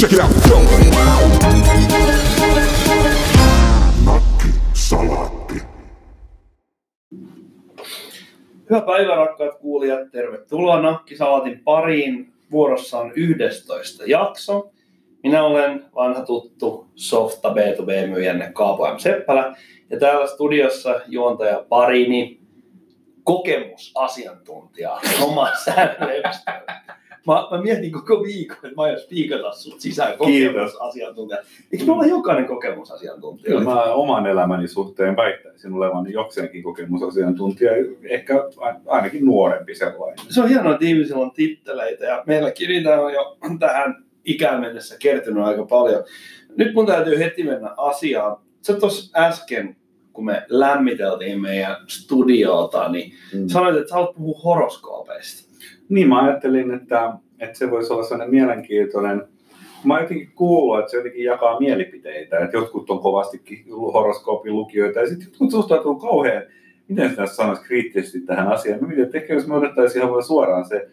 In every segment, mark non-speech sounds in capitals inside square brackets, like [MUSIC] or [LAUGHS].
Check it out. Nakki. Hyvää päivää rakkaat kuulijat, tervetuloa Nakkisalaatin pariin. Vuorossa on 11 jakso. Minä olen vanha tuttu softa B2B-myyjänne Kaapo M. Seppälä ja täällä studiossa juontaja parini kokemusasiantuntija Oma Säännöstä. Mä, mä, mietin koko viikon, että mä aion spiikata sut sisään kokemusasiantuntija. Eikö me olla jokainen kokemusasiantuntija? Kyllä mä oman elämäni suhteen väittäisin olevani jokseenkin kokemusasiantuntija, ehkä ainakin nuorempi sellainen. Se on hienoa, että ihmisillä on titteleitä ja meilläkin niitä on jo tähän ikään mennessä kertynyt aika paljon. Nyt mun täytyy heti mennä asiaan. Sä tuossa äsken, kun me lämmiteltiin meidän studiota, niin Mm. sanoit, että sä haluat puhua horoskoopeista. Niin mä ajattelin, että, että se voisi olla sellainen mielenkiintoinen. Mä oon jotenkin kuullut, että se jotenkin jakaa mielipiteitä, että jotkut on kovastikin horoskoopin lukijoita ja sitten jotkut suhtautuu kauhean, miten sitä sanoisi kriittisesti tähän asiaan. Mä mietin, että ehkä jos me otettaisiin ihan vaan suoraan se,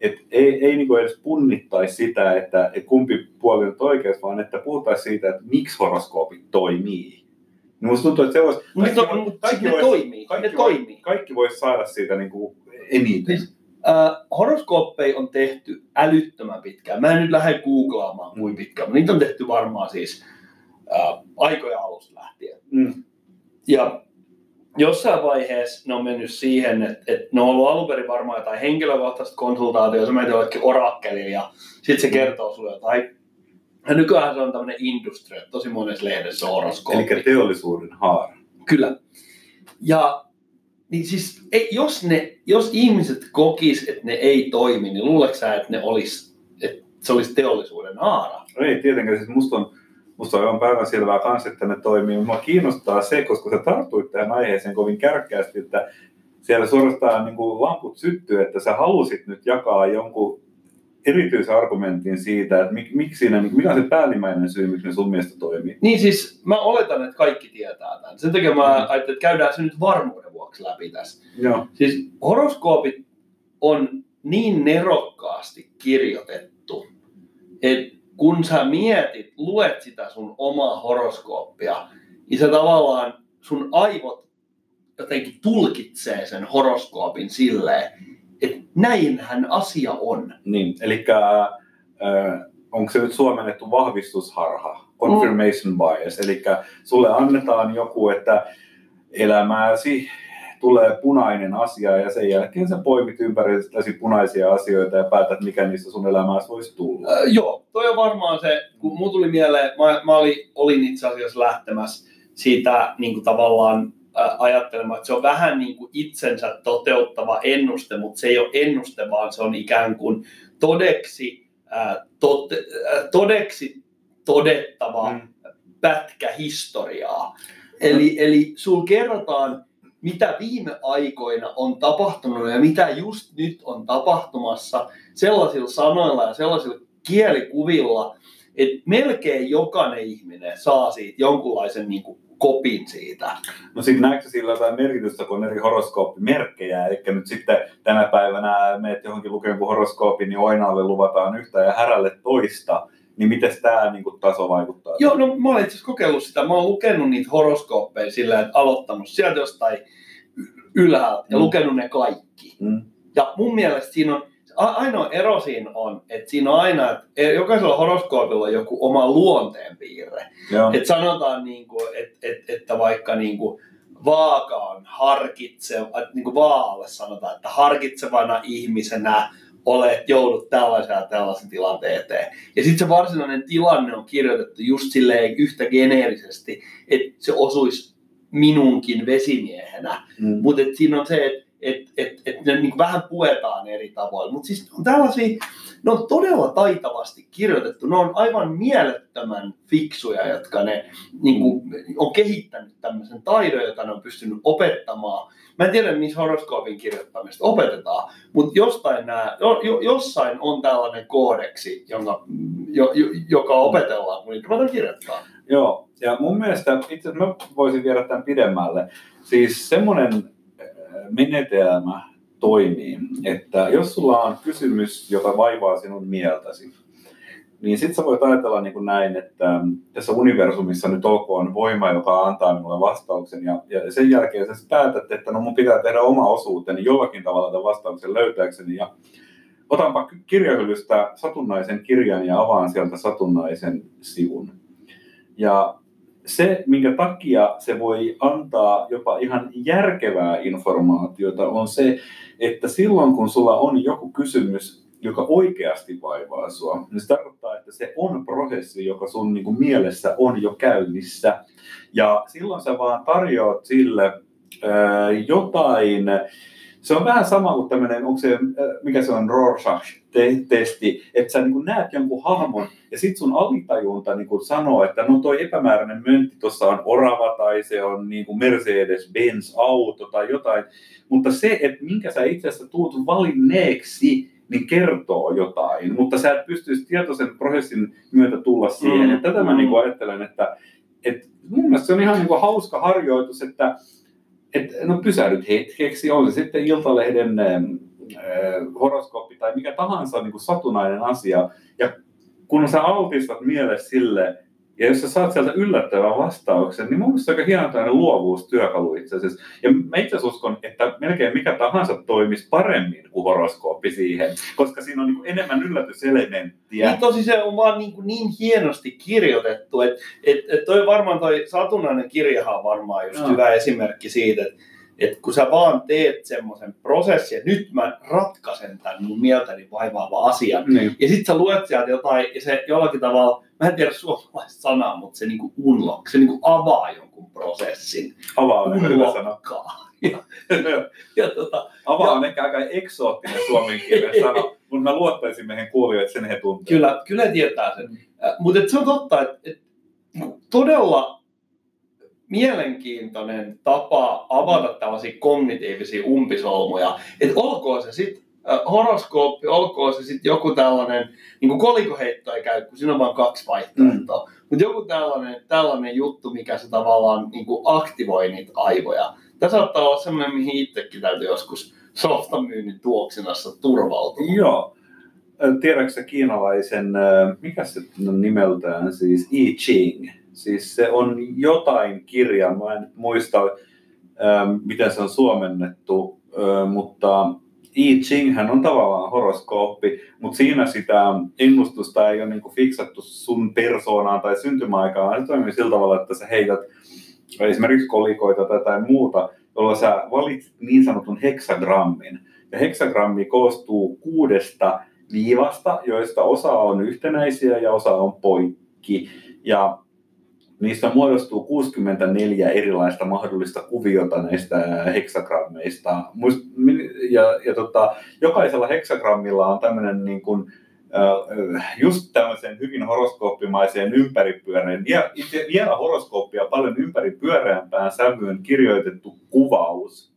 että ei, ei niin edes punnittaisi sitä, että, että kumpi puoli on oikeassa, vaan että puhuttaisiin siitä, että miksi horoskoopit toimii. Niin musta tuntuu, että se voisi... Mutta kaikki kaikki ne vois- toimii. Kaikki, ne toimii. kaikki voisi saada siitä niin kuin eniten. Äh, horoskooppeja on tehty älyttömän pitkään. Mä en nyt lähde googlaamaan kuin pitkään, mutta niitä on tehty varmaan siis äh, aikoja alusta lähtien. Mm. Ja jossain vaiheessa ne on mennyt siihen, että, että ne on ollut alun perin varmaan jotain henkilökohtaista konsultaatiota, sä menet jollekin orakkelille ja sitten se kertoo sulle jotain. Ja nykyään se on tämmöinen industry, tosi monessa lehdessä on horoskooppi. Eli teollisuuden haara. Kyllä. Ja niin siis, ei, jos, ne, jos ihmiset kokis, että ne ei toimi, niin luuleeko sä, että ne olisi, että se olisi teollisuuden haara? Ei tietenkään, siis musta on, musta on päivänselvää kanssa, että ne toimii. Mua kiinnostaa se, koska sä tartuit tähän aiheeseen kovin kärkkäästi, että siellä suorastaan niin lamput syttyy, että sä halusit nyt jakaa jonkun erityisen argumentin siitä, että mik, miksi siinä, mikä on se päällimmäinen syy, miksi ne sun mielestä toimii. Niin siis mä oletan, että kaikki tietää tämän. Sen takia mä ajattelin, että käydään se nyt varmuuden vuoksi läpi tässä. Joo. Siis horoskoopit on niin nerokkaasti kirjoitettu, että kun sä mietit, luet sitä sun omaa horoskooppia, niin sä tavallaan sun aivot jotenkin tulkitsee sen horoskoopin silleen, että näinhän asia on. Niin, eli äh, onko se nyt suomennettu vahvistusharha, confirmation bias, eli sulle annetaan joku, että elämääsi tulee punainen asia ja sen jälkeen sä poimit ympäriltäsi punaisia asioita ja päätät, mikä niistä sun elämääsi voisi tulla. Öö, joo, toi on varmaan se, kun mulla tuli mieleen, mä, mä olin, olin itse asiassa lähtemässä siitä niin kuin tavallaan äh, ajattelemaan, että se on vähän niin kuin itsensä toteuttava ennuste, mutta se ei ole ennuste, vaan se on ikään kuin todeksi, tot, äh, todeksi todettava Mm. pätkä historiaa. Eli, eli sul kerrotaan, mitä viime aikoina on tapahtunut ja mitä just nyt on tapahtumassa sellaisilla sanoilla ja sellaisilla kielikuvilla, että melkein jokainen ihminen saa siitä jonkunlaisen niin kuin, kopin siitä. No sitten näetkö sillä jotain merkitystä, kun on eri horoskooppimerkkejä, eli nyt sitten tänä päivänä meet johonkin lukemaan jonkun horoskoopin, niin oinaalle luvataan yhtä ja härälle toista, niin miten tämä niin taso vaikuttaa? Joo, no mä olen itse kokeillut sitä. Mä oon lukenut niitä horoskooppeja sillä, että aloittanut sieltä jostain ylhäältä ja Mm. lukenut ne kaikki. Mm. Ja mun mielestä siinä on, ainoa ero siinä on, että siinä on aina, että jokaisella horoskoopilla on joku oma luonteenpiirre. Joo. Et sanotaan, niin kuin, et, et, että vaikka niin kuin, vaaka on harkitseva, että niin kuin vaalle sanotaan, että harkitsevana ihmisenä olet, joudut tällaisen ja tällaisen tilanteen eteen. Ja sitten se varsinainen tilanne on kirjoitettu just silleen yhtä geneerisesti, että se osuisi minunkin vesimiehenä. Mm. Mutta siinä on se, että et, et, et ne niin vähän puetaan eri tavoin. Mutta siis on tällaisia, ne on todella taitavasti kirjoitettu. Ne on aivan mielettömän fiksuja, jotka ne niin kuin, on kehittänyt tämmöisen taidon, jota ne on pystynyt opettamaan. Mä en tiedä, missä horoskoopin kirjoittamista opetetaan, mutta jostain nää, jo, jo, jossain on tällainen koodeksi, jonka, jo, jo, joka opetellaan, kun niitä ruvetaan kirjoittaa. Joo, ja mun mielestä itse mä voisin viedä tämän pidemmälle. Siis semmoinen menetelmä toimii, että jos sulla on kysymys, joka vaivaa sinun mieltäsi, niin sitten sä voit ajatella niin kuin näin, että tässä universumissa nyt olkoon voima, joka antaa minulle vastauksen, ja, ja sen jälkeen sä päätät, että no mun pitää tehdä oma osuuteni jollakin tavalla tämän vastauksen löytääkseni, ja otanpa kirjahyllystä satunnaisen kirjan ja avaan sieltä satunnaisen sivun. Ja se, minkä takia se voi antaa jopa ihan järkevää informaatiota, on se, että silloin kun sulla on joku kysymys, joka oikeasti vaivaa sua, niin se tarkoittaa, että se on prosessi, joka sun niin kuin mielessä on jo käynnissä. Ja silloin sä vaan tarjoat sille ää, jotain, se on vähän sama kuin tämmöinen, onko se, mikä se on Rorschach-testi, että sä niin näet jonkun hahmon ja sit sun alitajunta niin sanoo, että no toi epämääräinen möntti tuossa on orava tai se on niin kuin Mercedes-Benz-auto tai jotain, mutta se, että minkä sä itse asiassa tuut valinneeksi, niin kertoo jotain, mutta sä et pystyisi tietoisen prosessin myötä tulla siihen. Mm. Ja tätä mä niin kuin ajattelen, että, että mun mielestä se on ihan niin kuin hauska harjoitus, että et, no pysähdyt hetkeksi, on se sitten Iltalehden äh, horoskooppi tai mikä tahansa niin kuin satunnainen asia, ja kun sä altistat mielessä sille, ja jos sä saat sieltä yllättävän vastauksen, niin mun mielestä aika hieno tämmöinen luovuustyökalu itse asiassa. Ja mä itse asiassa uskon, että melkein mikä tahansa toimisi paremmin kuin horoskooppi siihen, koska siinä on niin enemmän yllätyselementtiä. Niin tosi se on vaan niin, niin hienosti kirjoitettu, että et, et toi varmaan toi satunnainen kirjahan on varmaan just no. hyvä esimerkki siitä, että että kun sä vaan teet semmoisen prosessin, että nyt mä ratkaisen tämän mun mieltäni vaivaava asian, niin. ja sitten sä luet sieltä jotain, ja se jollakin tavalla, mä en tiedä suomalaista sanaa, mutta se niinku unlock, se niinku avaa jonkun prosessin. Avaa on hyvä sana. Ja, [LAUGHS] ja, tota, avaa ja, on ehkä aika eksoottinen suomenkielinen sana, mutta mä luottaisin meidän kuulijoille, että sen he tuntevat. Kyllä, kyllä tietää sen. Mutta se on totta, että et, todella mielenkiintoinen tapa avata tällaisia kognitiivisia umpisolmuja. Että olkoon se sitten horoskooppi, olkoon se sitten joku tällainen, niin kuin kolikoheitto ei käy, kun siinä on vain kaksi vaihtoehtoa. Mm. Mutta joku tällainen, tällainen juttu, mikä se tavallaan niin kuin aktivoi niitä aivoja. Tämä saattaa olla sellainen, mihin itsekin täytyy joskus softamyynnin tuoksinassa turvautua. Joo. Tiedätkö kiinalaisen, mikä se on nimeltään, siis I Ching? Siis se on jotain kirja, mä en muista ähm, miten se on suomennettu, äh, mutta I Ching hän on tavallaan horoskooppi, mutta siinä sitä ennustusta ei ole niinku fiksattu sun persoonaan tai syntymäaikaan. Se toimii sillä tavalla, että sä heität esimerkiksi kolikoita tai jotain muuta, jolloin sä valitset niin sanotun heksagrammin. Ja heksagrammi koostuu kuudesta viivasta, joista osa on yhtenäisiä ja osa on poikki. Ja niistä muodostuu 64 erilaista mahdollista kuviota näistä heksagrammeista. Ja, ja tota, jokaisella heksagrammilla on tämmöinen niin kuin, just tämmöisen hyvin horoskooppimaiseen ympäripyöreän, ja vielä horoskooppia paljon ympäripyöreämpään sävyyn kirjoitettu kuvaus.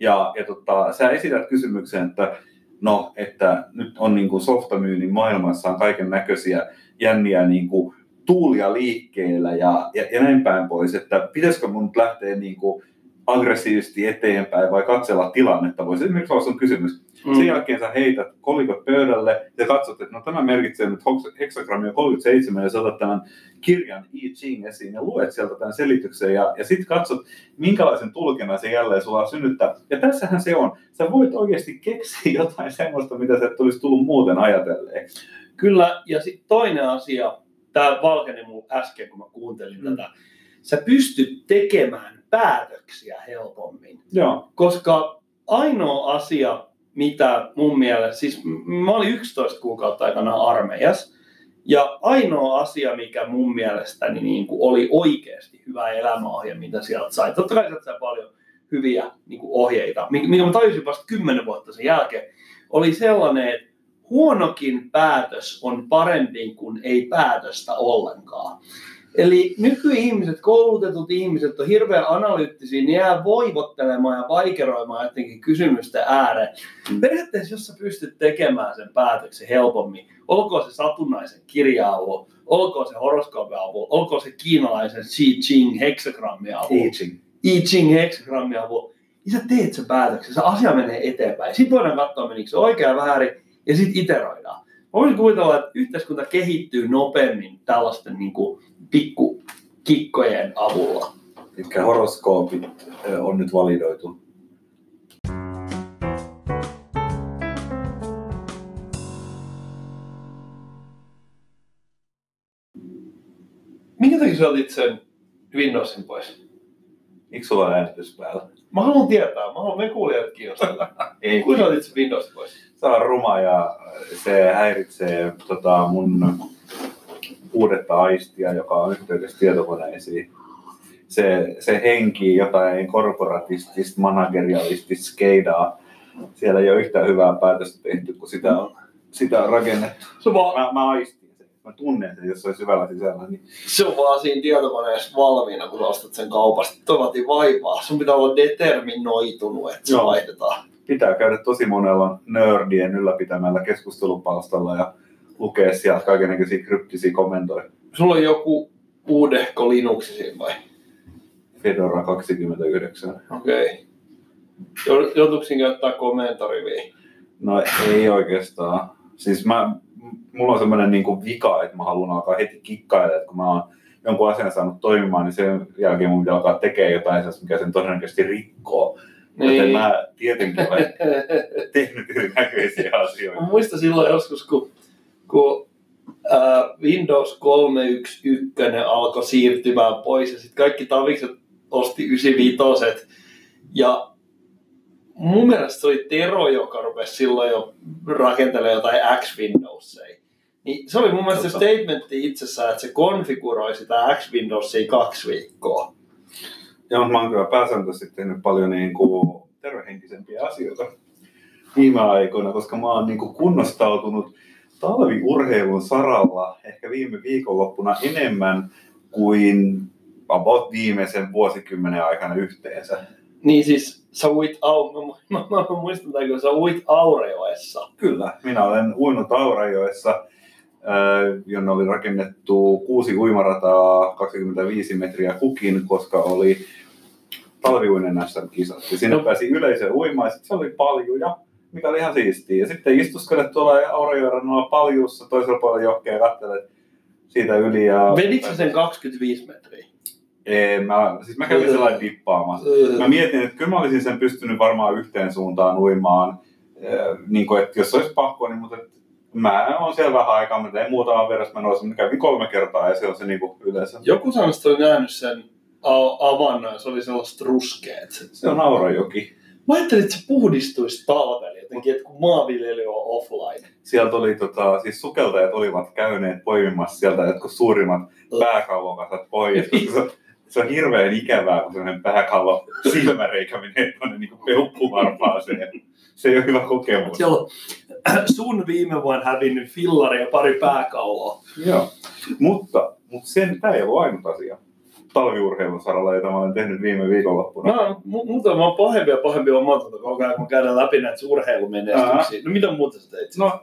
Ja, ja tota, sä esität kysymyksen, että no, että nyt on niin kuin softamyynnin maailmassa on kaiken näköisiä jänniä niin kuin tuulia liikkeellä ja, ja, ja näin päin pois, että pitäisikö mun lähteä niin kuin aggressiivisesti eteenpäin vai katsella tilannetta. Voisi esimerkiksi olla sun kysymys. Mm. Sen jälkeen sä heität kolikot pöydälle ja katsot, että no tämä merkitsee nyt heksagrammia 37 ja sä otat tämän kirjan I Ching esiin ja luet sieltä tämän selityksen ja, ja sitten katsot, minkälaisen tulkinnan se jälleen sulla synnyttää. Ja tässähän se on. Sä voit oikeasti keksiä [LAUGHS] jotain semmoista, mitä sä et olisi tullut muuten ajatelleeksi. Kyllä, ja sitten toinen asia, tämä valkeni mun äsken, kun mä kuuntelin mm. tätä, sä pystyt tekemään päätöksiä helpommin. Joo. Koska ainoa asia, mitä mun mielestä, siis mä olin 11 kuukautta aikana armeijassa, ja ainoa asia, mikä mun mielestäni niin kuin oli oikeasti hyvä elämäohje, mitä sieltä sai. Totta kai sieltä sai paljon hyviä niin kuin ohjeita, mikä mä tajusin vasta kymmenen vuotta sen jälkeen, oli sellainen, että huonokin päätös on parempi kuin ei päätöstä ollenkaan. Eli nykyihmiset, koulutetut ihmiset on hirveän analyyttisiä, ne jää voivottelemaan ja vaikeroimaan jotenkin kysymysten ääreen. Mm. Periaatteessa, jos sä pystyt tekemään sen päätöksen helpommin, olkoon se satunnaisen kirja olkoon se horoskoopin avulla, olkoon se kiinalaisen Xi Ching heksagrammi avulla, I Ching, I Ching heksagrammi avulla, niin sä teet sen päätöksen, se asia menee eteenpäin. Sitten voidaan katsoa, menikö se oikea väärin, ja sitten iteroidaan. voisin kuvitella, että yhteiskunta kehittyy nopeammin tällaisten niin kuin, pikkukikkojen avulla. Mitkä horoskoopit on nyt validoitu. Minkä takia sä otit sen Windowsin pois? Miksi sulla on äänitys päällä? Mä haluan tietää, mä haluan meidän kuulijat kiinnostaa. Ei, Kuinka sä otit sen Windows pois? se on ruma ja se häiritsee tota, mun uudetta aistia, joka on yhteydessä tietokoneisiin. Se, se henki jotain korporatistista, managerialistista skeidaa. Siellä ei ole yhtään hyvää päätöstä tehty, kun sitä on, sitä on rakennettu. Se, vaan, Mä, mä aistin sen. Mä tunnen sen, jos se on syvällä sisällä. Niin se on vaan siinä tietokoneessa valmiina, kun ostat sen kaupasta. Toi vaatii vaivaa. Sun pitää olla determinoitunut, että se Joo. vaihdetaan. pitää käydä tosi monella nördien ylläpitämällä keskustelupalstalla ja lukea sieltä kaikenlaisia kryptisiä komentoja. Sulla on joku uudehko Linuxi siinä vai? Fedora 29. Okei. Okay. Joutuuko siinä käyttää komentoriviä? No ei oikeastaan. Siis mä, mulla on semmoinen niin vika, että mä haluan alkaa heti kikkailla, että kun mä oon jonkun asian saanut toimimaan, niin sen jälkeen mun pitää alkaa tekemään jotain sellaista, mikä sen todennäköisesti rikkoo. Niin. Joten mä tietenkin olen tehnyt erinäköisiä Mä asioita. muistan silloin joskus, kun, kun äh, Windows 3.1 alkoi siirtymään pois ja sitten kaikki tavikset osti 95 ja mun mielestä se oli Tero, joka rupesi silloin jo rakentelemaan jotain X-Windowsia. Niin se oli mun mielestä Totta. statementti itsessään, että se konfiguroi sitä X-Windowsia kaksi viikkoa. Joo, mä oon kyllä pääsääntöisesti tehnyt paljon niin kuin tervehenkisempiä asioita viime aikoina, koska mä oon niin kuin kunnostautunut talviurheilun saralla ehkä viime viikonloppuna enemmän kuin about viimeisen vuosikymmenen aikana yhteensä. Niin siis sä uit, au, mä, mä, mä, mä muistan, kun sä uit Aurejoessa. Kyllä, minä olen uinut Aurajoessa, äh, jonne oli rakennettu kuusi uimarataa 25 metriä kukin, koska oli talviuinen SM-kisat. Ja sinne No. pääsi yleisö uimaan, ja se oli paljuja, mikä oli ihan siistiä. Ja sitten istuskelet tuolla Aurajoen rannalla paljussa toisella puolella jokea ja katselet siitä yli. Ja... Vedit sä sen 25 metriä? Ei, mä, siis mä kävin sellainen dippaamassa. Mä mietin, että kyllä mä olisin sen pystynyt varmaan yhteen suuntaan uimaan. Niin kuin, että jos olisi pakko, niin mutta mä oon siellä vähän aikaa, mä tein muutaman verran, mä nousin, mä kävin kolme kertaa ja se on se niin kuin yleensä. Joku sanoi, että oli nähnyt sen a- avannon ja se oli sellaiset ruskeet. Se on Aurajoki. Mä ajattelin, että se puhdistuisi talvella jotenkin, että kun maanviljely on offline. Sieltä oli, tota, siis sukeltajat olivat käyneet poimimassa sieltä jotkut suurimmat pääkallokasat pois. Se, se on hirveän ikävää, kun sellainen pääkallo silmäreikä menee tuonne niin peukkuvarpaaseen. Se ei ole hyvä kokemus. Siellä [CLEARS THROAT] on sun viime vuonna hävinnyt fillari ja pari pääkauloa. Joo. Mutta, mutta sen, tämä ei ollut ainut asia talviurheilun saralla, jota mä olen tehnyt viime viikonloppuna. Mä, mu- mä oon pahempi ja pahempi omatonta koko ajan, kun käydään läpi näitä urheilumenestyksiä. No mitä muuta sä teit? No,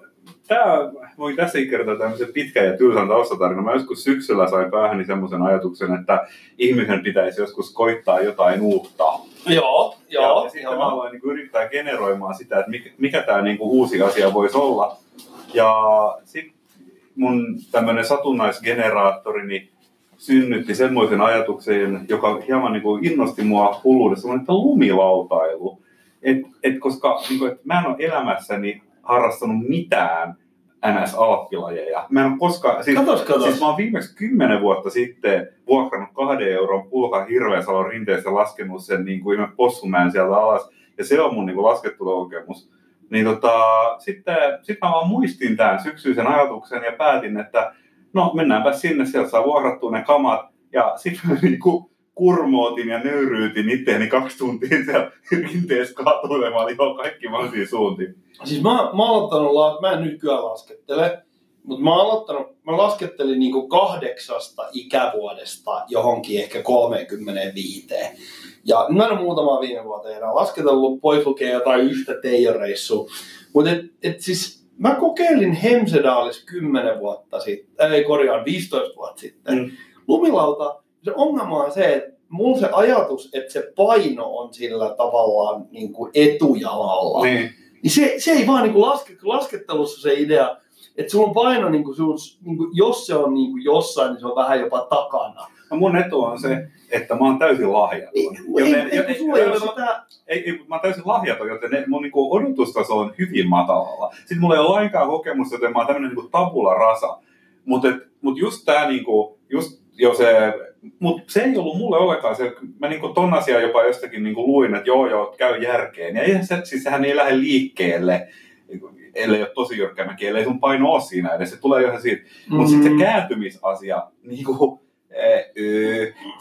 tämä, voin tässä kertoa tämmöisen pitkän ja tylsän taustatarinan. Mä joskus syksyllä sain päähäni semmoisen ajatuksen, että ihmisen pitäisi joskus koittaa jotain uutta. Joo, joo. ja sitten mä aloin niin yrittää generoimaan sitä, että mikä, mikä tämä niin uusi asia voisi olla. Ja sitten mun tämmöinen satunnaisgeneraattori niin synnytti semmoisen ajatuksen, joka hieman niin kuin innosti mua hulluudessa, että lumilautailu. Et, et koska niin kuin, et mä en ole elämässäni harrastanut mitään NS-alppilajeja. Mä en ole koskaan, siis, Katos, katos. siis mä oon viimeksi kymmenen vuotta sitten vuokrannut kahden euron pulkan Hirveänsalon rinteessä laskenut sen niin kuin ihme possumäen sieltä alas. Ja se on mun niin kuin laskettelukokemus. Niin tota, sitten sit mä vaan muistin tämän syksyisen ajatuksen ja päätin, että no mennäänpä sinne, sieltä saa vuokrattua ne kamat. Ja sitten [LAUGHS] niinku kurmootin ja nöyryytin itteeni kaksi tuntia siellä rinteessä kaatuilemaan ihan kaikki mahdollisia suuntiin. Siis mä, mä oon aloittanut, mä en nykyään laskettele, mutta mä, oon aloittanut, mä laskettelin niinku kahdeksasta ikävuodesta johonkin ehkä 35. Ja mä en ole muutamaa viime vuoteen enää lasketellut, pois lukee jotain yhtä teijoreissua. Mutta et, et siis mä kokeilin Hemsedaalis 10 vuotta sitten, ei korjaan 15 vuotta sitten. Mm. Lumilauta, se ongelma on se, että mulla se ajatus, että se paino on sillä tavallaan niin kuin etujalalla. Niin. Niin se, se ei vaan niin laske, laskettelussa se idea, että sulla on paino, niin kuin, sus, niin kuin, jos se on niin kuin jossain, niin se on vähän jopa takana. No mun etu on se, että mä oon täysin lahjaton. Ei, ei, ei, ei, sulla ei ole sitä, ei, ei, mä oon täysin lahjaton, joten ne, mun niinku odotustaso on hyvin matalalla. Sitten mulla ei ole lainkaan kokemusta, joten mä oon tämmönen niinku tabula rasa. Mutta mut just tää niinku, just jo se, mut se ei ollut mulle ollenkaan se, mä niinku ton asian jopa jostakin niinku luin, että joo joo, käy järkeen. Ja eihän se, siis sehän ei lähde liikkeelle, ellei ole tosi jyrkkä mäki, ellei sun paino ole siinä edes, se tulee ihan siitä. Mm. Mutta sitten se kääntymisasia, niinku,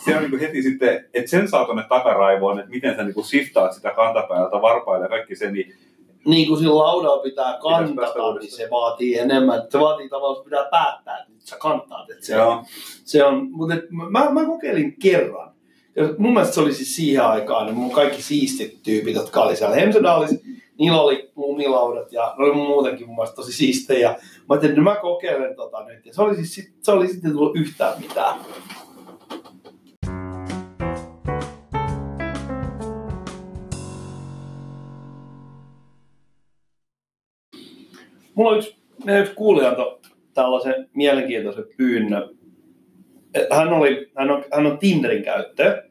se on niinku heti sitten, että sen saa tuonne takaraivoon, että miten sä niinku shiftaat sitä kantapäältä varpaille ja kaikki se, niin niin kuin sillä laudalla pitää kantata, niin se vaatii enemmän. Se vaatii tavallaan, että pitää päättää, että sä kantaat. Että se, Joo. se on, mutta et, mä, mä kokeilin kerran. Ja mun mielestä se oli siis siihen aikaan, niin mun kaikki siistit tyypit, jotka oli siellä Hemsedalissa, niillä oli lumilaudat ja ne oli muutenkin mun mielestä tosi siistejä. Mä ajattelin, että mä kokeilen tota nyt. Ja se oli, siis, se oli sitten tullut yhtään mitään. Mulla on yksi, yksi kuulija tällaisen mielenkiintoisen pyynnön. Hän, oli, hän, on, hän on Tinderin käyttäjä.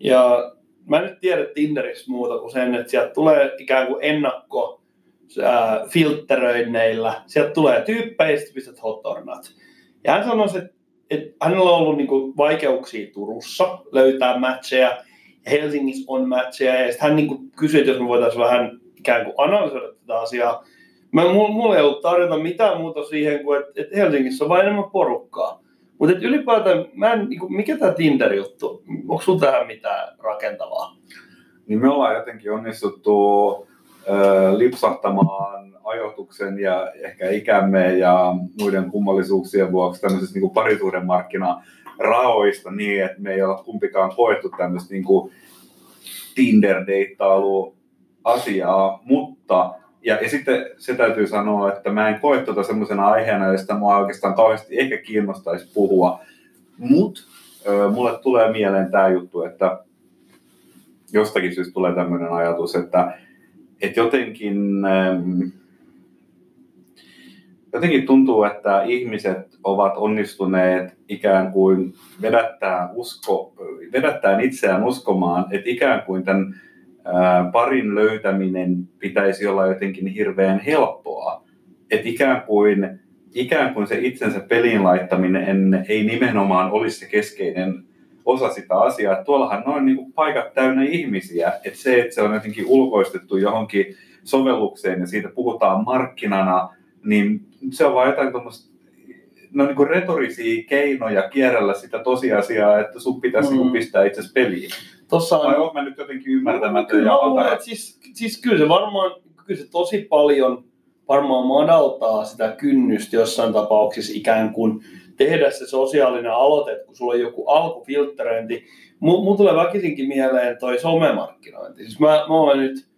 Ja mä nyt tiedä Tinderissä muuta kuin sen, että sieltä tulee ikään kuin ennakko filtteröinneillä. Sieltä tulee tyyppejä, sitten pistät hot or not. Ja hän sanoi, että, että hänellä on ollut niinku vaikeuksia Turussa löytää matcheja. Ja Helsingissä on matcheja. Ja sitten hän niinku kysyi, että jos me voitaisiin vähän ikään kuin analysoida tätä asiaa. Mä, mulla, mulla ei ollut tarjota mitään muuta siihen kuin, että, että Helsingissä on vain enemmän porukkaa. Mutta ylipäätään, mä en, niinku, mikä tämä Tinder-juttu, onko sulla tähän mitään rakentavaa? niin me ollaan jotenkin onnistuttu ö, lipsahtamaan ajoituksen ja ehkä ikämme ja muiden kummallisuuksien vuoksi tämmöisestä niin parisuuden markkina raoista niin, että me ei olla kumpikaan koettu tämmöistä niin Tinder-deittailu asiaa, mutta ja, ja sitten se täytyy sanoa, että mä en koe tuota semmoisena aiheena, josta mua oikeastaan kauheasti ehkä kiinnostaisi puhua. Mutta mulle tulee mieleen tämä juttu, että jostakin syystä tulee tämmöinen ajatus, että, että jotenkin, ähm, jotenkin tuntuu, että ihmiset ovat onnistuneet ikään kuin vedättää, usko, vedättää itseään uskomaan, että ikään kuin tämän ää, parin löytäminen pitäisi olla jotenkin hirveän helppoa. Että ikään kuin, ikään kuin se itsensä peliin laittaminen ei nimenomaan olisi se keskeinen osa sitä asiaa. Että tuollahan noin niin kuin paikat täynnä ihmisiä, että se, että se on jotenkin ulkoistettu johonkin sovellukseen ja siitä puhutaan markkinana, niin se on vaan jotain tuommoista no niin kuin retorisia keinoja kierrellä sitä tosiasiaa, että sun pitäisi Mm. mm. pistää itse peliin. Tossa on Vai oon mä nyt jotenkin ymmärtämätön Kyllä, ja luulen, että siis, siis kyllä se varmaan, kyllä se tosi paljon varmaan madaltaa sitä kynnystä jossain tapauksessa ikään kuin tehdä se sosiaalinen aloite, kun sulla on joku alkufiltteröinti. Mun, mun tulee väkisinkin mieleen toi somemarkkinointi. Siis mä, mä olen nyt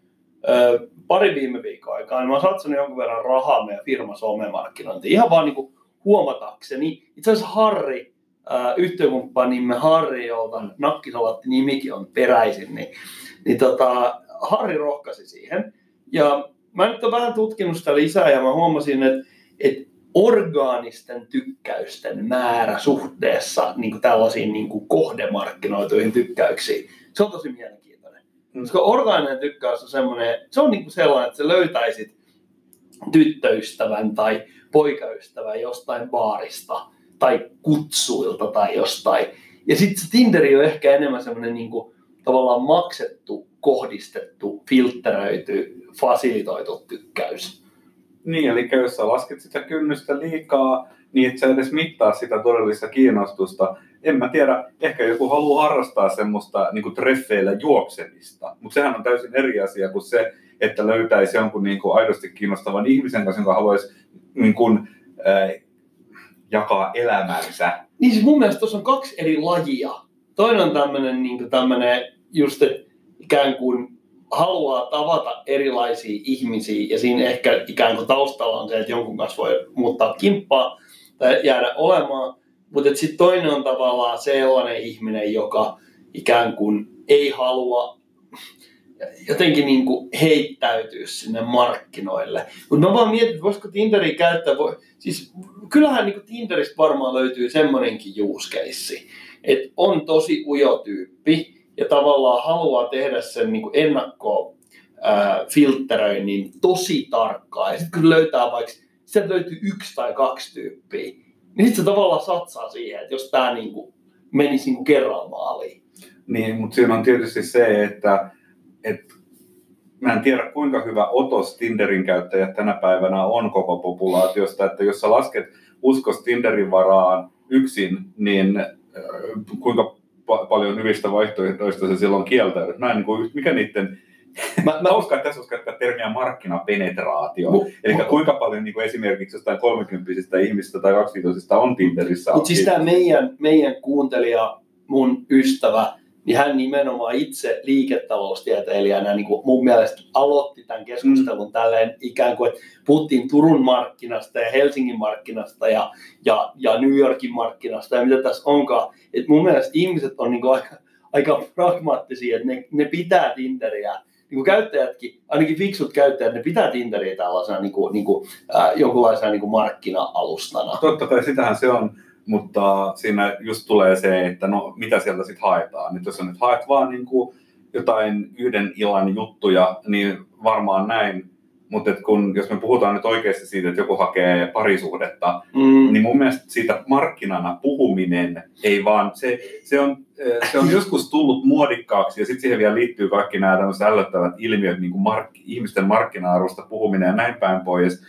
ö, pari viime viikon aikaa, niin mä oon satsannut jonkun verran rahaa meidän firma somemarkkinointiin. Ihan vaan niin kuin huomatakseni. Itse asiassa Harri, ää, yhtiökumppanimme Harri, jolta nakkisalatti nimikin on peräisin, niin, niin tota, Harri rohkasi siihen. Ja mä nyt olen vähän tutkinut sitä lisää ja mä huomasin, että, että orgaanisten tykkäysten määrä suhteessa niin kuin tällaisiin niin kuin kohdemarkkinoituihin tykkäyksiin, se on tosi mielenkiintoinen. Mm. Koska orgaaninen tykkäys on semmoinen, se on niin kuin sellainen, että sä löytäisit tyttöystävän tai poikaystävän jostain baarista tai kutsuilta tai jostain. Ja sitten se Tinderi on ehkä enemmän semmoinen niin tavallaan maksettu, kohdistettu, filtteröity, fasilitoitu tykkäys. Niin, eli jos sä lasket sitä kynnystä liikaa, niin et sä edes mittaa sitä todellista kiinnostusta. En mä tiedä, ehkä joku haluaa harrastaa semmoista niin treffeillä juoksemista, mutta sehän on täysin eri asia kuin se, että löytäisi jonkun niin kuin aidosti kiinnostavan ihmisen kanssa, jonka haluaisi niin kuin, äh, jakaa elämänsä. Niin siis mun mielestä tuossa on kaksi eri lajia. Toinen on tämmöinen niin tämmönen just, ikään kuin haluaa tavata erilaisia ihmisiä ja siinä ehkä ikään kuin taustalla on se, että jonkun kanssa voi muuttaa kimppaa tai jäädä olemaan. Mutta sitten toinen on tavallaan sellainen ihminen, joka ikään kuin ei halua jotenkin niin kuin heittäytyä sinne markkinoille. Mutta mä vaan mietin, että voisiko Tinderia käyttää, voi, siis kyllähän niin Tinderistä varmaan löytyy semmoinenkin case, että on tosi ujo tyyppi ja tavallaan haluaa tehdä sen niin kuin ennakko ää, filtteröinnin tosi tarkkaan. Ja sitten kun löytää vaikka, sieltä löytyy yksi tai kaksi tyyppiä, niin sitten se tavallaan satsaa siihen, että jos tämä niin kuin menisi niin kerran maaliin. Niin, mutta siinä on tietysti se, että, että mä en tiedä kuinka hyvä otos Tinderin käyttäjät tänä päivänä on koko populaatiosta, että jos sä lasket uskos Tinderin varaan yksin, niin äh, kuinka pa- paljon hyvistä vaihtoehtoista se silloin kieltäytyy. Mä en, niin kuin, mikä niiden Mä, mä uskon, että tässä olisi käyttää termiä markkinapenetraatio. Mu- Eli mu- kuinka paljon niin kuin esimerkiksi jostain 30 ihmistä tai 25 on Tinderissä. Mutta siis tämä meidän, meidän kuuntelija, mun ystävä, niin hän nimenomaan itse liiketaloustieteilijänä niin kuin mun mielestä aloitti tämän keskustelun mm. tälleen ikään kuin, että puhuttiin Turun markkinasta ja Helsingin markkinasta ja, ja, ja New Yorkin markkinasta ja mitä tässä onkaan. Et mun mielestä ihmiset on niin kuin aika, aika pragmaattisia, että ne, ne pitää Tinderiä niin kuin käyttäjätkin, ainakin fiksut käyttäjät, ne pitää Tinderiä tällaisena niin kuin, niin kuin, äh, jonkunlaisena niin kuin markkina-alustana. Totta kai sitähän se on, mutta siinä just tulee se, että no mitä sieltä sitten haetaan. Nyt jos sä nyt haet vaan niin kuin jotain yhden illan juttuja, niin varmaan näin. Mutta kun, jos me puhutaan nyt oikeasti siitä, että joku hakee parisuhdetta, Mm. niin mun mielestä siitä markkinana puhuminen ei vaan, se, se, on, eh, se on joskus tullut muodikkaaksi ja sitten siihen vielä liittyy kaikki nämä tämmöiset ällöttävät ilmiöt, niin kuin mark, ihmisten markkina-arvosta puhuminen ja näin päin pois.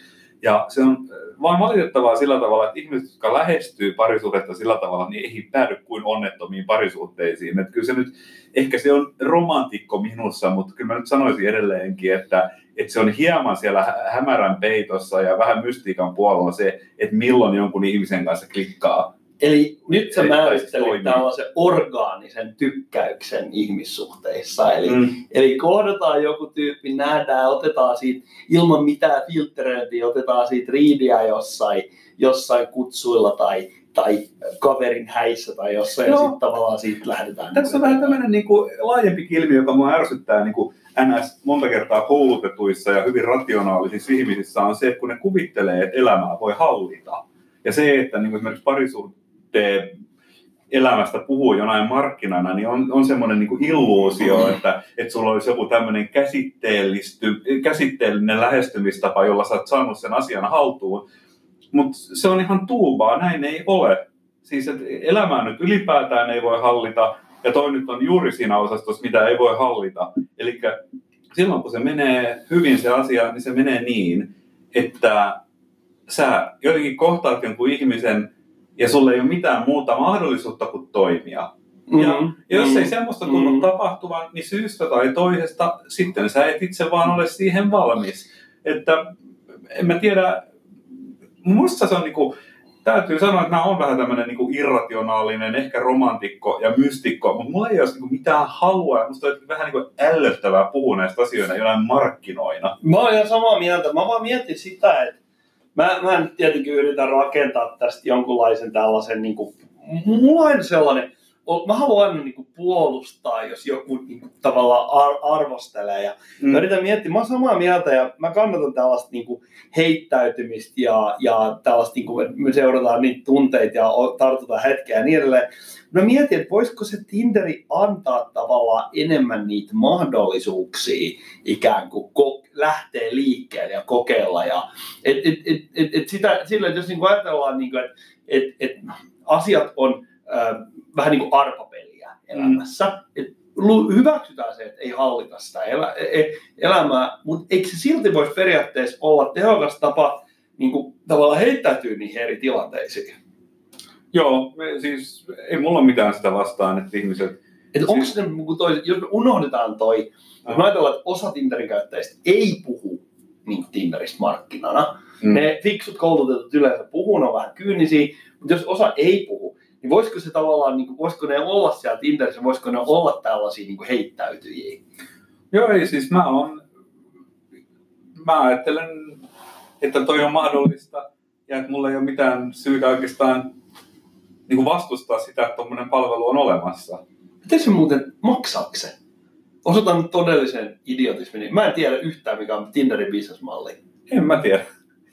Ja se on eh, vaan valitettavaa sillä tavalla, että ihmiset, jotka lähestyy parisuhdetta sillä tavalla, niin ei päädy kuin onnettomiin parisuhteisiin. Että kyllä se nyt, ehkä se on romantikko minussa, mutta kyllä mä nyt sanoisin edelleenkin, että, että se on hieman siellä hä- hämärän peitossa ja vähän mystiikan puolella se, että milloin jonkun ihmisen kanssa klikkaa. Eli nyt sä määrittelit tällaisen orgaanisen tykkäyksen ihmissuhteissa. Eli, Mm. eli kohdataan joku tyyppi, nähdään, otetaan siitä ilman mitään filtteröintiä, otetaan siitä riidiä jossain, jossain kutsuilla tai, tai kaverin häissä tai jossain, ja Joo. sitten tavallaan siitä lähdetään. Tässä on vähän tämmöinen niin kuin laajempi ilmiö, joka mua ärsyttää niin kuin NS monta kertaa koulutetuissa ja hyvin rationaalisissa ihmisissä on se, että kun ne kuvittelee, että elämää voi hallita. Ja se, että niin kuin esimerkiksi parisuhteen elämästä puhuu jonain markkinana, niin on, on semmoinen niin illuusio, että, että sulla olisi joku tämmöinen käsitteellisty, käsitteellinen lähestymistapa, jolla sä oot saanut sen asian haltuun. Mutta se on ihan tuubaa, näin ei ole. Siis että elämää nyt ylipäätään ei voi hallita, ja toi nyt on juuri siinä osastossa, mitä ei voi hallita. Eli silloin kun se menee hyvin se asia, niin se menee niin, että sä jotenkin kohtaat jonkun ihmisen, ja sulla ei ole mitään muuta mahdollisuutta kuin toimia. Mm, Ja, jos mm, ei semmoista tunnu mm. tapahtuvan, niin syystä tai toisesta sitten sä et itse vaan ole siihen valmis. Että en mä tiedä, musta se on niinku, täytyy sanoa, että mä oon vähän tämmöinen niinku irrationaalinen, ehkä romantikko ja mystikko, mutta mulla ei ole niinku mitään halua, ja musta on vähän niinku ällöttävää puhua näistä asioista jonain markkinoina. Mä oon ihan samaa mieltä. Mä vaan mietin sitä, että mä, mä nyt tietenkin yritän rakentaa tästä jonkunlaisen tällaisen, niin kuin, mulla on sellainen, mä haluan aina niin kuin puolustaa, jos joku niin kuin, tavallaan ar- arvostelee. Ja mm. Mä yritän miettiä, mä oon samaa mieltä ja mä kannatan tällaista niin kuin, heittäytymistä ja, ja tällaista, niin kuin, että me seurataan niitä tunteita ja tartutaan hetkeä ja niin edelleen. Mä mietin, että voisiko se Tinderi antaa tavallaan enemmän niitä mahdollisuuksia ikään kuin ko- lähteä liikkeelle ja kokeilla. Ja, et, et, et, et, et sitä, sillä, että jos niin ajatellaan, niin kuin, että et, et asiat on äh, vähän niin kuin arpapeliä elämässä, mm. lu- hyväksytään se, että ei hallita sitä elä, e- elämää, mutta eikö se silti voisi periaatteessa olla tehokas tapa niin kuin, tavallaan heittäytyy niihin eri tilanteisiin? Joo, me, siis ei mulla ole mitään sitä vastaan, että ihmiset... Et onko Siis- se, kun toi, jos me unohdetaan toi, jos me ajatellaan, että osa Tinderin käyttäjistä ei puhu niin Tinderistä markkinana, Mm. ne fiksut koulutetut yleensä puhuu, ne on vähän kyynisiä, mutta jos osa ei puhu, niin voisiko se tavallaan, niin kuin, voisiko ne olla siellä Tinderissä, voisiko ne olla tällaisia niin kuin heittäytyjiä? Joo, ei siis mä on... Mä ajattelen, että toi on mahdollista ja että mulla ei ole mitään syytä oikeastaan niin kuin vastustaa sitä, että tuommoinen palvelu on olemassa. Miten se muuten, maksaako se? osoitan todellisen idiotismin. Mä en tiedä yhtään, mikä on Tinderin bisnesmalli. En mä tiedä.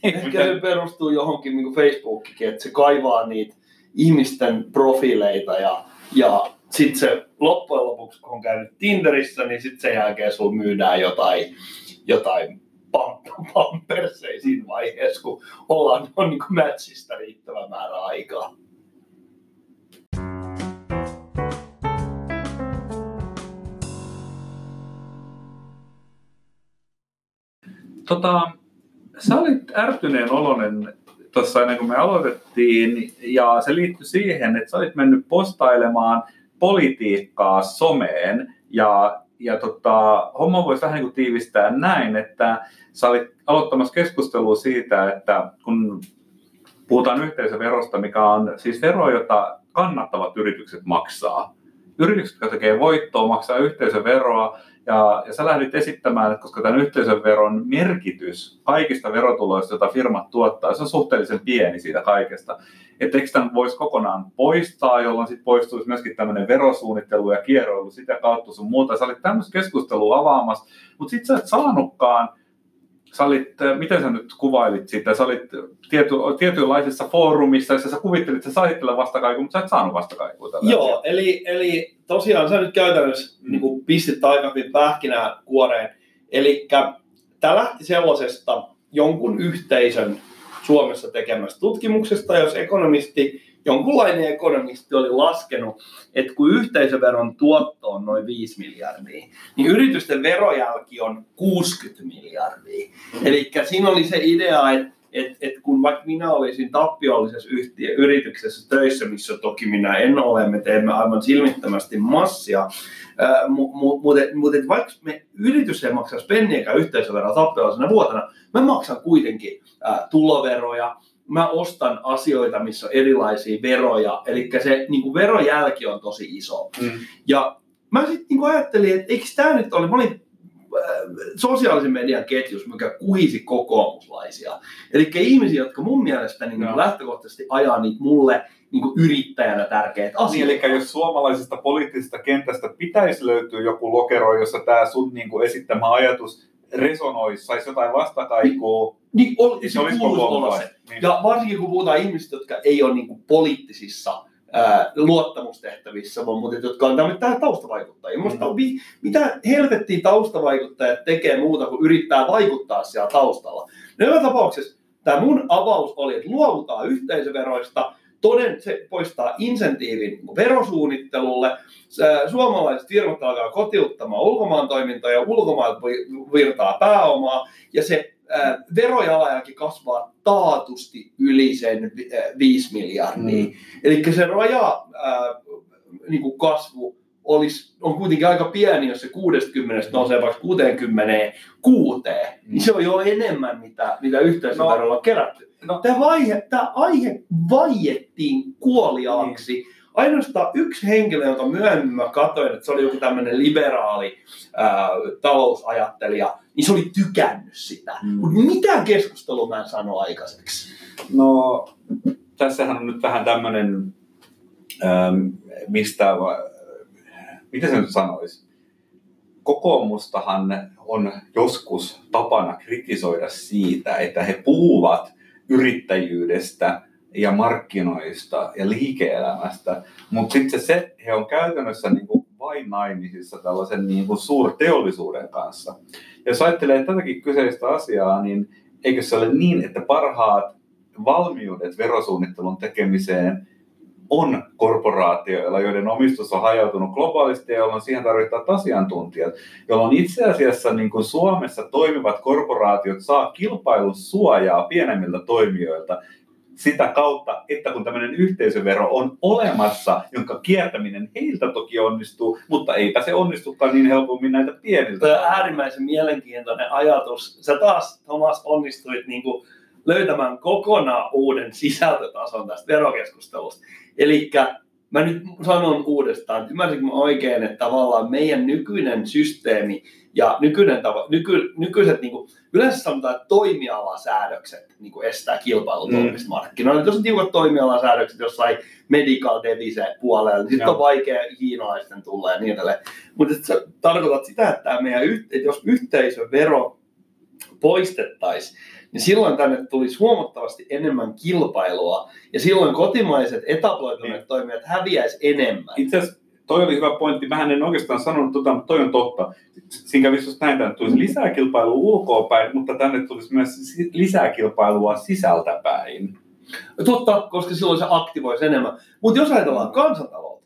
Ehkä se perustuu johonkin niin kuin Facebookikin, että se kaivaa niitä ihmisten profiileita ja, ja sitten se loppujen lopuksi, kun on käynyt Tinderissä, niin sitten sen jälkeen sulla myydään jotain, jotain pam- [LAUGHS] pamperseja siinä vaiheessa, kun ollaan on niin matchista riittävä määrä aikaa. Tota, sä olit ärtyneen olonen tuossa ennen kuin me aloitettiin, ja se liittyi siihen, että sä olit mennyt postailemaan politiikkaa someen, ja, ja tota, homma voisi vähän niin kuin tiivistää näin, että sä olit aloittamassa keskustelua siitä, että kun puhutaan yhteisöverosta, mikä on siis vero, jota kannattavat yritykset maksaa. Yritykset, jotka tekee voittoa, maksaa yhteisöveroa, ja, ja sä lähdit esittämään, että koska tämän yhteisöveron merkitys kaikista verotuloista, joita firmat tuottaa, se on suhteellisen pieni siitä kaikesta. Että eikö tämän voisi kokonaan poistaa, jolloin sitten poistuisi myöskin tämmöinen verosuunnittelu ja kierroilu sitä kautta sun muuta. Sä olit tämmöistä keskustelua avaamassa, mutta sitten sä et saanutkaan sä olit, äh, miten sä nyt kuvailit sitä, sä olit tiety, tietynlaisessa foorumissa, jossa sä kuvittelit, että sä sait tällä vastakaikua, mutta sä et saanut vastakaikua tällä Joo, eli, eli tosiaan sä nyt käytännössä mm. niin kuin pistit aika hyvin pähkinää kuoreen. Eli tämä lähti sellaisesta jonkun yhteisön Suomessa tekemästä tutkimuksesta, jos ekonomisti jonkunlainen ekonomisti oli laskenut, että kun yhteisöveron tuotto on noin 5 miljardia, niin yritysten verojälki on 60 miljardia. Eli siinä oli se idea, että et, et kun vaikka minä olisin tappiollisessa yhtiö, yrityksessä töissä, missä toki minä en ole, me teemme aivan silmittömästi massia, mutta mut, mut, mut, vaikka me yritys ei maksaisi penniäkään yhteisöveroa tappiollisena vuotena, mä maksan kuitenkin ää, tuloveroja, mä ostan asioita, missä on erilaisia veroja, eli se niin kuin verojälki on tosi iso. Mm. Ja mä sitten niin ajattelin, että eikö tämä nyt ole, mä olin äh, sosiaalisen median ketjus, mikä kuhisi kokoomuslaisia. Eli ihmisiä, jotka mun mielestä niin no. lähtökohtaisesti ajaa niitä mulle niin kuin yrittäjänä tärkeitä asioita. Niin, eli jos suomalaisesta poliittisesta kentästä pitäisi löytyä joku lokero, jossa tämä sun niin kuin esittämä ajatus resonoisi, saisi jotain vastakaikua, niin, ol, niin se, se olisi olla se. Niin. Ja varsinkin kun puhutaan ihmisistä, jotka ei ole niin kuin poliittisissa ää, luottamustehtävissä, vaan mutta jotka on tämmöinen taustavaikuttajia. Mm. Mm-hmm. mitä helvettiä taustavaikuttajat tekee muuta kuin yrittää vaikuttaa siellä taustalla. No tapauksessa tämä mun avaus oli, että luovutaan yhteisöveroista, toden, se poistaa insentiivin verosuunnittelulle. Suomalaiset firmat alkaa kotiuttamaan ulkomaan toimintaa ja ulkomailta virtaa pääomaa. Ja se verojalanjälki kasvaa taatusti yli sen 5 miljardia. Mm. Eli se raja ää, niin kuin kasvu olisi, on kuitenkin aika pieni, jos se 60 nousee vaikka 66, mm. niin se on jo enemmän, mitä, mitä yhteisöverolla on kerätty. No. Tämä, vaihe, tämä aihe vaiettiin kuoliaaksi. Niin ainoastaan yksi henkilö, jota myöhemmin mä katsoin, että se oli joku tämmöinen liberaali ää, talousajattelija, niin se oli tykännyt sitä. Mm. Mutta mitään keskustelua mä en sano aikaiseksi. No, tässähän on nyt vähän tämmöinen, ähm, mistä, miten se nyt sanoisi? Kokoomustahan on joskus tapana kritisoida siitä, että he puhuvat yrittäjyydestä ja markkinoista ja liike-elämästä, mutta sitten se, he on käytännössä niin kuin vain naimisissa tällaisen niin kuin suurteollisuuden kanssa. Ja jos ajattelee tätäkin kyseistä asiaa, niin eikö se ole niin, että parhaat valmiudet verosuunnittelun tekemiseen on korporaatioilla, joiden omistus on hajautunut globaalisti ja jolloin siihen tarvitaan asiantuntijat, jolloin itse asiassa niin kuin Suomessa toimivat korporaatiot saa kilpailusuojaa pienemmiltä toimijoilta, sitä kautta, että kun tämmöinen yhteisövero on olemassa, jonka kiertäminen heiltä toki onnistuu, mutta eipä se onnistukaan niin helpommin näitä pieniltä. Tämä on äärimmäisen mielenkiintoinen ajatus. Sä taas, Thomas, onnistuit niin kuin löytämään kokonaan uuden sisältötason tästä verokeskustelusta. Eli mä nyt sanon uudestaan, että ymmärsinkö oikein, että tavallaan meidän nykyinen systeemi Ja nykyinen tava, nyky, nykyiset, niin kuin, yleensä sanotaan, että toimialasäädökset niin kuin estää kilpailun Mm. markkinoilla. Jos on tiukat toimialasäädökset jossain medical device puolella, niin sitten on vaikea kiinalaisten tulla ja niin edelleen. Mutta sä tarkoitat sitä, että, meidän, että jos yhteisövero poistettaisiin, niin silloin tänne tulisi huomattavasti enemmän kilpailua, ja silloin kotimaiset etabloituneet Niin. toimijat häviäisi enemmän. Itse asiassa toi oli hyvä pointti. Mähän en oikeastaan sanonut tota, mutta toi on totta. Siinä kävisi just näin, että tulisi lisää kilpailua ulkoapäin, mutta tänne tulisi myös lisää kilpailua sisältäpäin. Totta, koska silloin se aktivoisi enemmän. Mutta jos ajatellaan kansantaloutta,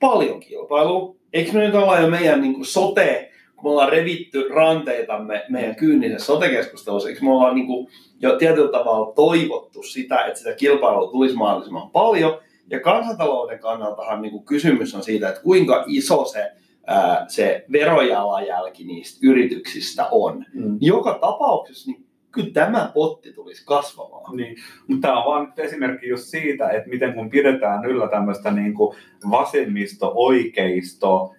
paljon kilpailua. Eikö me nyt olla jo meidän niin sote, kun me ollaan revitty ranteitamme meidän kyynisessä sote-keskustelussa, eikö me ollaan niin kuin jo tietyllä tavalla toivottu sitä, että sitä kilpailua tulisi mahdollisimman paljon. Ja kansantalouden kannaltahan niin kuin kysymys on siitä, että kuinka iso se, ää, se verojalanjälki niistä yrityksistä on. Mm. Joka tapauksessa niin kyllä tämä potti tulisi kasvamaan. Niin, mutta tämä on vaan nyt esimerkki just siitä, että miten kun pidetään yllä tämmöistä niin kuin vasemmisto-oikeisto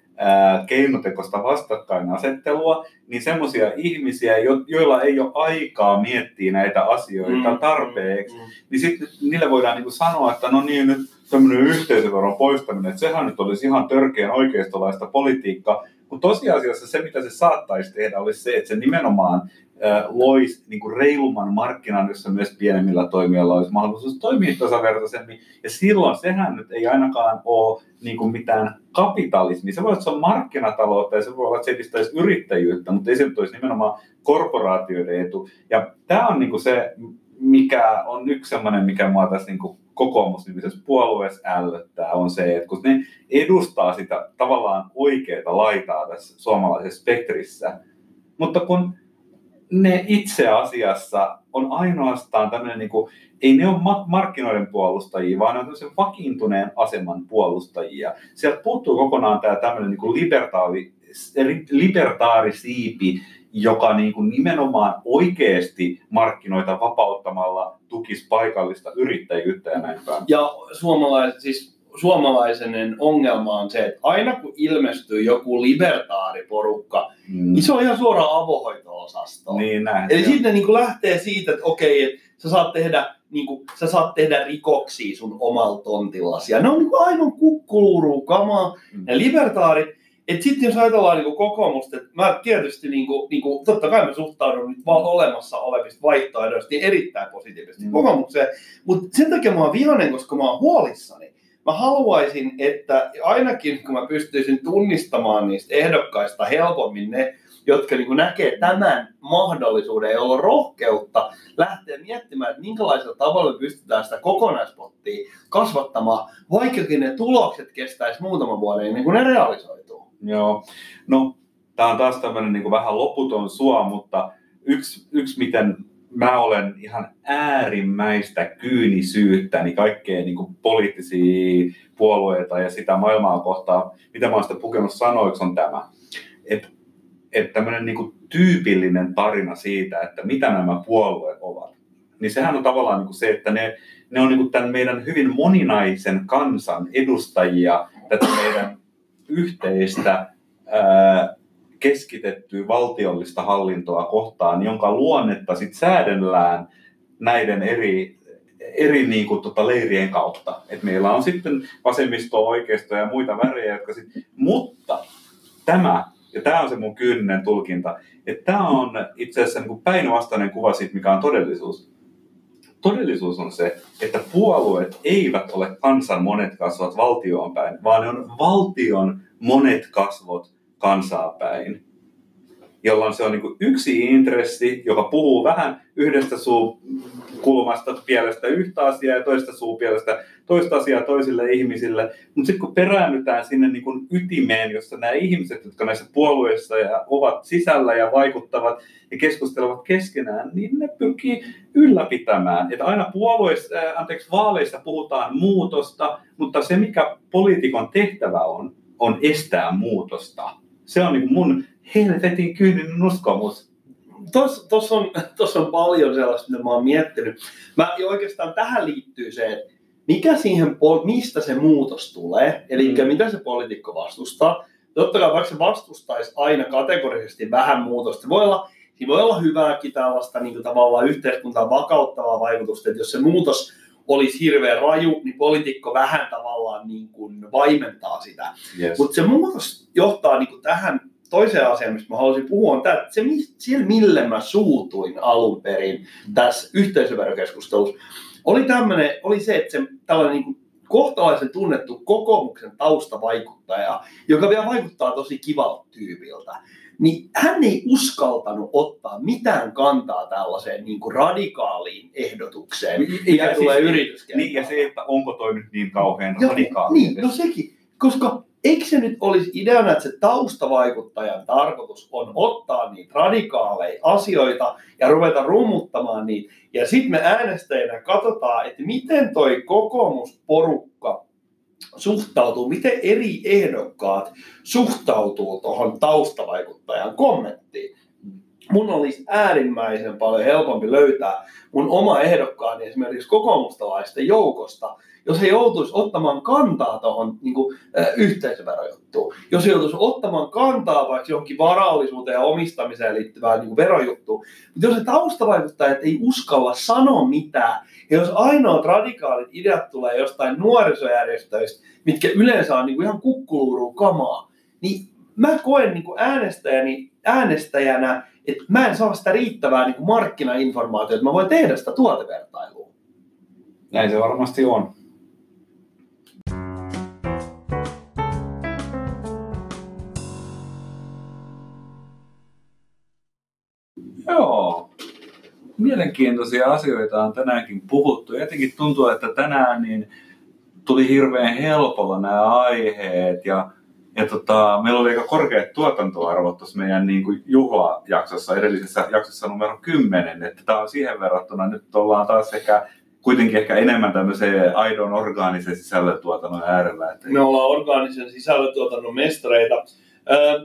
keinotekoista vastakkainasettelua, niin semmoisia ihmisiä, jo- joilla ei ole aikaa miettiä näitä asioita tarpeeksi, Mm, mm. niin sitten niille voidaan niin kuin sanoa, että no niin, nyt tämmöinen yhteisöveron poistaminen, että sehän nyt olisi ihan törkeän oikeistolaista politiikkaa, mutta tosiasiassa se, mitä se saattaisi tehdä, olisi se, että se nimenomaan loisi niin kuin reilumman markkinan, jossa myös pienemmillä toimijoilla olisi mahdollisuus toimia tasavertaisemmin. Ja silloin sehän nyt ei ainakaan ole niin kuin mitään kapitalismia. Se voi olla, että se on markkinataloutta ja se voi olla, että se edistäisi yrittäjyyttä, mutta ei se olisi nimenomaan korporaatioiden etu. Ja tämä on niin kuin se, mikä on yksi sellainen, mikä mua tässä niin kuin kokoomusnimisessä puolueessa ällöttää, on se, että kun ne edustaa sitä tavallaan oikeaa laitaa tässä suomalaisessa spektrissä, mutta kun ne itse asiassa on ainoastaan tämmöinen, niin kuin, ei ne ole ma- markkinoiden puolustajia, vaan ne on tämmöisen vakiintuneen aseman puolustajia. Sieltä puuttuu kokonaan tämä tämmöinen niin libertaarisiipi, joka niin kuin nimenomaan oikeasti markkinoita vapauttamalla tukisi paikallista yrittäjyyttä ja näin päin. Ja suomalais, siis suomalaisen ongelma on se, että aina kun ilmestyy joku libertaariporukka, Mm. niin se on ihan suoraan avohoito-osasto. Niin näin. Eli sitten niin lähtee siitä, että okei, että sä saat tehdä, niin kuin, sä saat tehdä rikoksia sun omalla tontillasi. Ja ne on niin kuin aivan kukkuluuruu kamaa. Mm. Ja libertaarit, että sitten jos ajatellaan niin kokoomusta, että mä tietysti, niin kuin, niin kuin, totta kai mä suhtaudun nyt vaan olemassa olevista vaihtoehdoista niin erittäin positiivisesti Mm. mm. kokoomukseen, mutta sen takia mä oon vihainen, koska mä oon huolissani. Mä haluaisin, että ainakin kun mä pystyisin tunnistamaan niistä ehdokkaista helpommin ne, jotka niin näkee tämän mahdollisuuden ja on rohkeutta lähteä miettimään, että minkälaisella tavalla me pystytään sitä kokonaispottia kasvattamaan, vaikkakin ne tulokset kestäisi muutaman vuoden ennen kuin ne realisoituu. Joo. No, tämä on taas tämmöinen niin vähän loputon sua, mutta yksi, yksi miten mä olen ihan äärimmäistä kyynisyyttä niin kaikkea niin kuin poliittisia puolueita ja sitä maailmaa kohtaan, mitä mä oon sitä pukenut sanoiksi, on tämä. Että et tämmöinen niin kuin tyypillinen tarina siitä, että mitä nämä puolueet ovat, niin sehän on tavallaan niin kuin se, että ne, ne on niin kuin tämän meidän hyvin moninaisen kansan edustajia, tätä meidän yhteistä ää, keskitettyä valtiollista hallintoa kohtaan, jonka luonnetta sit säädellään näiden eri, eri niin kuin, tota, leirien kautta. Et meillä on sitten vasemmisto, oikeisto ja muita värejä, jotka sit, mutta tämä, ja tämä on se mun kyyninen tulkinta, että tämä on itse asiassa niin päinvastainen kuva siitä, mikä on todellisuus. Todellisuus on se, että puolueet eivät ole kansan monet kasvot valtioon päin, vaan ne on valtion monet kasvot kansaa päin. Jolloin se on niin yksi intressi, joka puhuu vähän yhdestä suukulmasta pielestä yhtä asiaa ja toista suupielestä toista asiaa toisille ihmisille. Mutta sitten kun peräännytään sinne niin kuin ytimeen, jossa nämä ihmiset, jotka näissä puolueissa ja ovat sisällä ja vaikuttavat ja keskustelevat keskenään, niin ne pyrkii ylläpitämään. Että aina puolueissa, äh, anteeksi, vaaleissa puhutaan muutosta, mutta se mikä poliitikon tehtävä on, on estää muutosta. Se on niin mun helvetin kyyninen uskomus. Tuossa on, [LAUGHS] tossa on paljon sellaista, mitä mä oon miettinyt. Mä, ja oikeastaan tähän liittyy se, että mikä siihen, mistä se muutos tulee, eli Mm. mitä se poliitikko vastustaa. totta kai vaikka se vastustaisi aina kategorisesti vähän muutosta, voi olla, siinä voi olla hyvääkin tällaista niin kuin tavallaan yhteiskuntaa vakauttavaa vaikutusta, että jos se muutos olisi hirveän raju, niin poliitikko vähän tavallaan niin kuin vaimentaa sitä. Yes. Mutta se muutos johtaa niin kuin tähän toiseen asiaan, mistä mä haluaisin puhua, on tämä, että se, mi- sillä mille mä suutuin alun perin tässä yhteisöverokeskustelussa, oli, tämmönen, oli se, että se tällainen niin kuin kohtalaisen tunnettu kokoomuksen taustavaikuttaja, joka vielä vaikuttaa tosi kivalta tyypiltä, niin hän ei uskaltanut ottaa mitään kantaa tällaiseen niin kuin radikaaliin ehdotukseen, mikä Ja tulee siis- yrityskentällä. Niin, ja se, että onko toi nyt niin kauhean Joo, radikaali. Niin, no sekin. Koska eikö se nyt olisi ideana, että se taustavaikuttajan tarkoitus on ottaa niitä radikaaleja asioita ja ruveta rummuttamaan niitä. Ja sitten me äänestäjänä katsotaan, että miten toi kokoomusporukka suhtautuu, miten eri ehdokkaat suhtautuu tuohon taustavaikuttajan kommenttiin. Mun olisi äärimmäisen paljon helpompi löytää mun oma ehdokkaani esimerkiksi kokoomustalaisten joukosta, jos he joutuisi ottamaan kantaa tuohon niin yhteisöverojuttuun, jos he joutuisi ottamaan kantaa vaikka johonkin varallisuuteen ja omistamiseen liittyvään niin verojuttuun, mutta jos se taustavaikuttajat ei uskalla sanoa mitään, ja jos ainoat radikaalit ideat tulee jostain nuorisojärjestöistä, mitkä yleensä on niin kuin ihan kukkuluuruu kamaa, niin mä koen niin kuin äänestäjäni, äänestäjänä, että mä en saa sitä riittävää niin kuin markkinainformaatiota, että mä voin tehdä sitä tuotevertailua. Näin se varmasti on. Mielenkiintoisia asioita on tänäänkin puhuttu. Jotenkin tuntuu, että tänään niin tuli hirveän helpolla nämä aiheet ja, ja tota, meillä oli aika korkeat tuotantoarvot tuossa meidän niin kuin juhlajaksossa, edellisessä jaksossa numero 10, että tämä on siihen verrattuna nyt ollaan taas ehkä kuitenkin ehkä enemmän tämmöisen aidon orgaanisen sisällöntuotannon äärellä. Että Me ollaan orgaanisen sisällöntuotannon mestareita.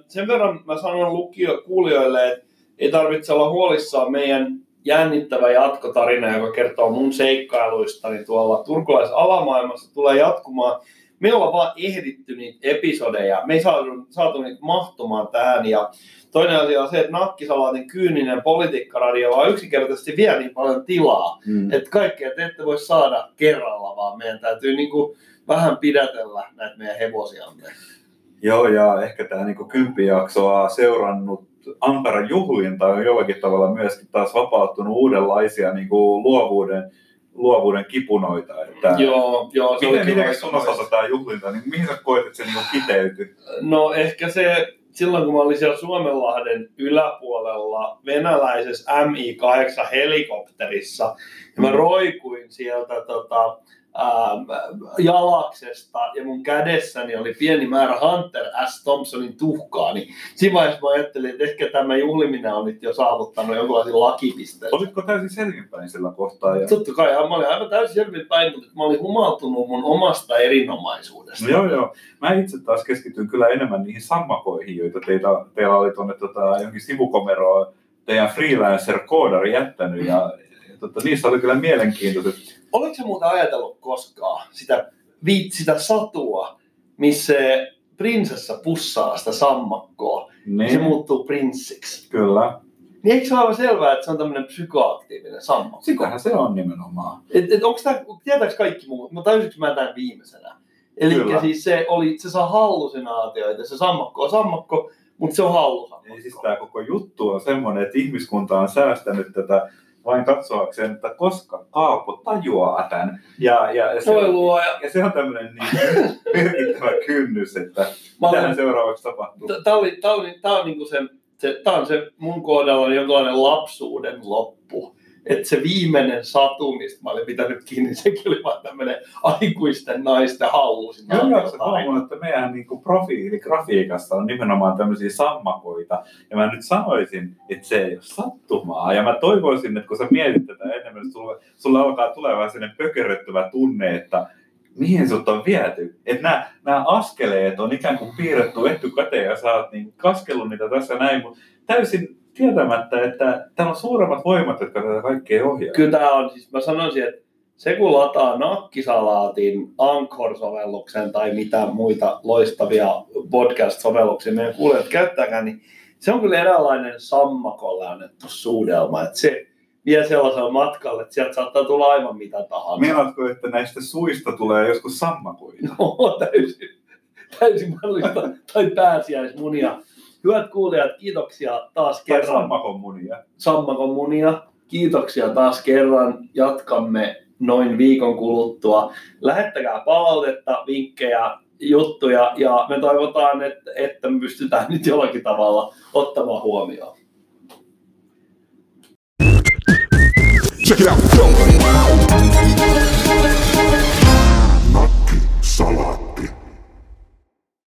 Sen verran mä sanon lukio, kuulijoille, että ei tarvitse olla huolissaan meidän jännittävä jatkotarina, joka kertoo mun seikkailuistani tuolla turkulaisessa alamaailmassa, tulee jatkumaan. Me ollaan vaan ehditty niitä episodeja. Me ei saatu, saatu niitä mahtumaan tähän. Ja toinen asia on se, että Nakkisalaatin kyyninen politiikkaradio vaan yksinkertaisesti vie niin paljon tilaa, mm. että kaikkea te ette voi saada kerralla, vaan meidän täytyy niinku vähän pidätellä näitä meidän hevosiamme. Joo, ja ehkä tämä niin kymppijaksoa seurannut Ankaran juhlinta on jollakin tavalla myöskin taas vapauttunut uudenlaisia niin kuin luovuuden, luovuuden kipunoita. Että Joo, joo. Se Miten, miten sun osalta tämä juhlinta, niin mihin sä koet, että se niin kiteytyi? No ehkä se, silloin kun mä olin siellä Suomenlahden yläpuolella venäläisessä Mi-8 helikopterissa, ja mä Mm. roikuin sieltä tota, jalaksesta, ja mun kädessäni oli pieni määrä Hunter S. Thompsonin tuhkaa, niin siinä vaiheessa mä ajattelin, että ehkä tämä juhliminen on nyt jo saavuttanut jonkinlaisen lakipisteen. Olitko täysin selvinpäin sillä kohtaa? Ja... Totta kai, mä olin aivan täysin selvin päin, mutta mä olin humaltunut mun omasta erinomaisuudesta. No joo, joo. Mä itse taas keskityn kyllä enemmän niihin sammakoihin, joita teitä, teillä oli tuonne tota, johonkin sivukomeroon teidän freelancer-koodari jättänyt. Ja, ja tota, niissä oli kyllä mielenkiintoiset. Oliko sä muuten ajatellut koskaan sitä, sitä satua, missä se prinsessa pussaa sitä sammakkoa, niin. se Niin, muuttuu prinssiksi? kyllä. Niin eikö se ole aivan selvää, että se on tämmöinen psykoaktiivinen sammakko? Sitähän se on nimenomaan. Et, et onko tää, tietääks kaikki muut? Mä täysinkö mä tämän viimeisenä? Eli siis se, oli, se saa hallusinaatioita, se sammakko on sammakko, mutta se on hallusammakko. Eli siis tämä koko juttu on semmoinen, että ihmiskunta on säästänyt tätä vain katsoakseen, että koska Kaapo tajuaa tämän. Ja, ja, ja, se, Voi luoja. ja se on tämmöinen niin merkittävä kynnys, että mitähän seuraavaksi tapahtuu. Tämä oli, tää oli, tää on, niinku se, se, tää on se mun kohdalla jonkinlainen lapsuuden loppu. Että se viimeinen satu, mistä mä olin pitänyt kiinni, sekin oli vaan tämmöinen aikuisten naisten hallusin. Joo, joo, se että meidän niin kuin profiili grafiikassa on nimenomaan tämmöisiä sammakoita. Ja mä nyt sanoisin, että se ei ole sattumaa. Ja mä toivoisin, että kun sä mietit tätä enemmän, sulla, sulla alkaa tulemaan sellainen pökeröttävä tunne, että mihin sut on viety. Että nämä, nämä askeleet on ikään kuin piirretty etukäteen ja sä oot niin kaskellut niitä tässä näin, mutta täysin tietämättä, että täällä on suuremmat voimat, jotka tätä kaikkea ohjaa. Kyllä tämä on, siis mä sanoisin, että se kun lataa nakkisalaatin Anchor-sovelluksen tai mitä muita loistavia podcast-sovelluksia meidän kuulijat käyttääkään, niin se on kyllä eräänlainen sammakolle annettu suudelma, että se vie sellaisella matkalle, että sieltä saattaa tulla aivan mitä tahansa. Meinaatko, että näistä suista tulee joskus sammakoita? [LAUGHS] No, täysin, täysin mahdollista. [LAUGHS] tai pääsiäismunia. Hyvät kuulijat, kiitoksia taas kerran. Tai sammakon munia. Sammakon munia. Kiitoksia taas kerran. Jatkamme noin viikon kuluttua. Lähettäkää palautetta, vinkkejä, juttuja ja me toivotaan, että, että me pystytään nyt jollakin tavalla ottamaan huomioon. Check it out. Nakki Salat.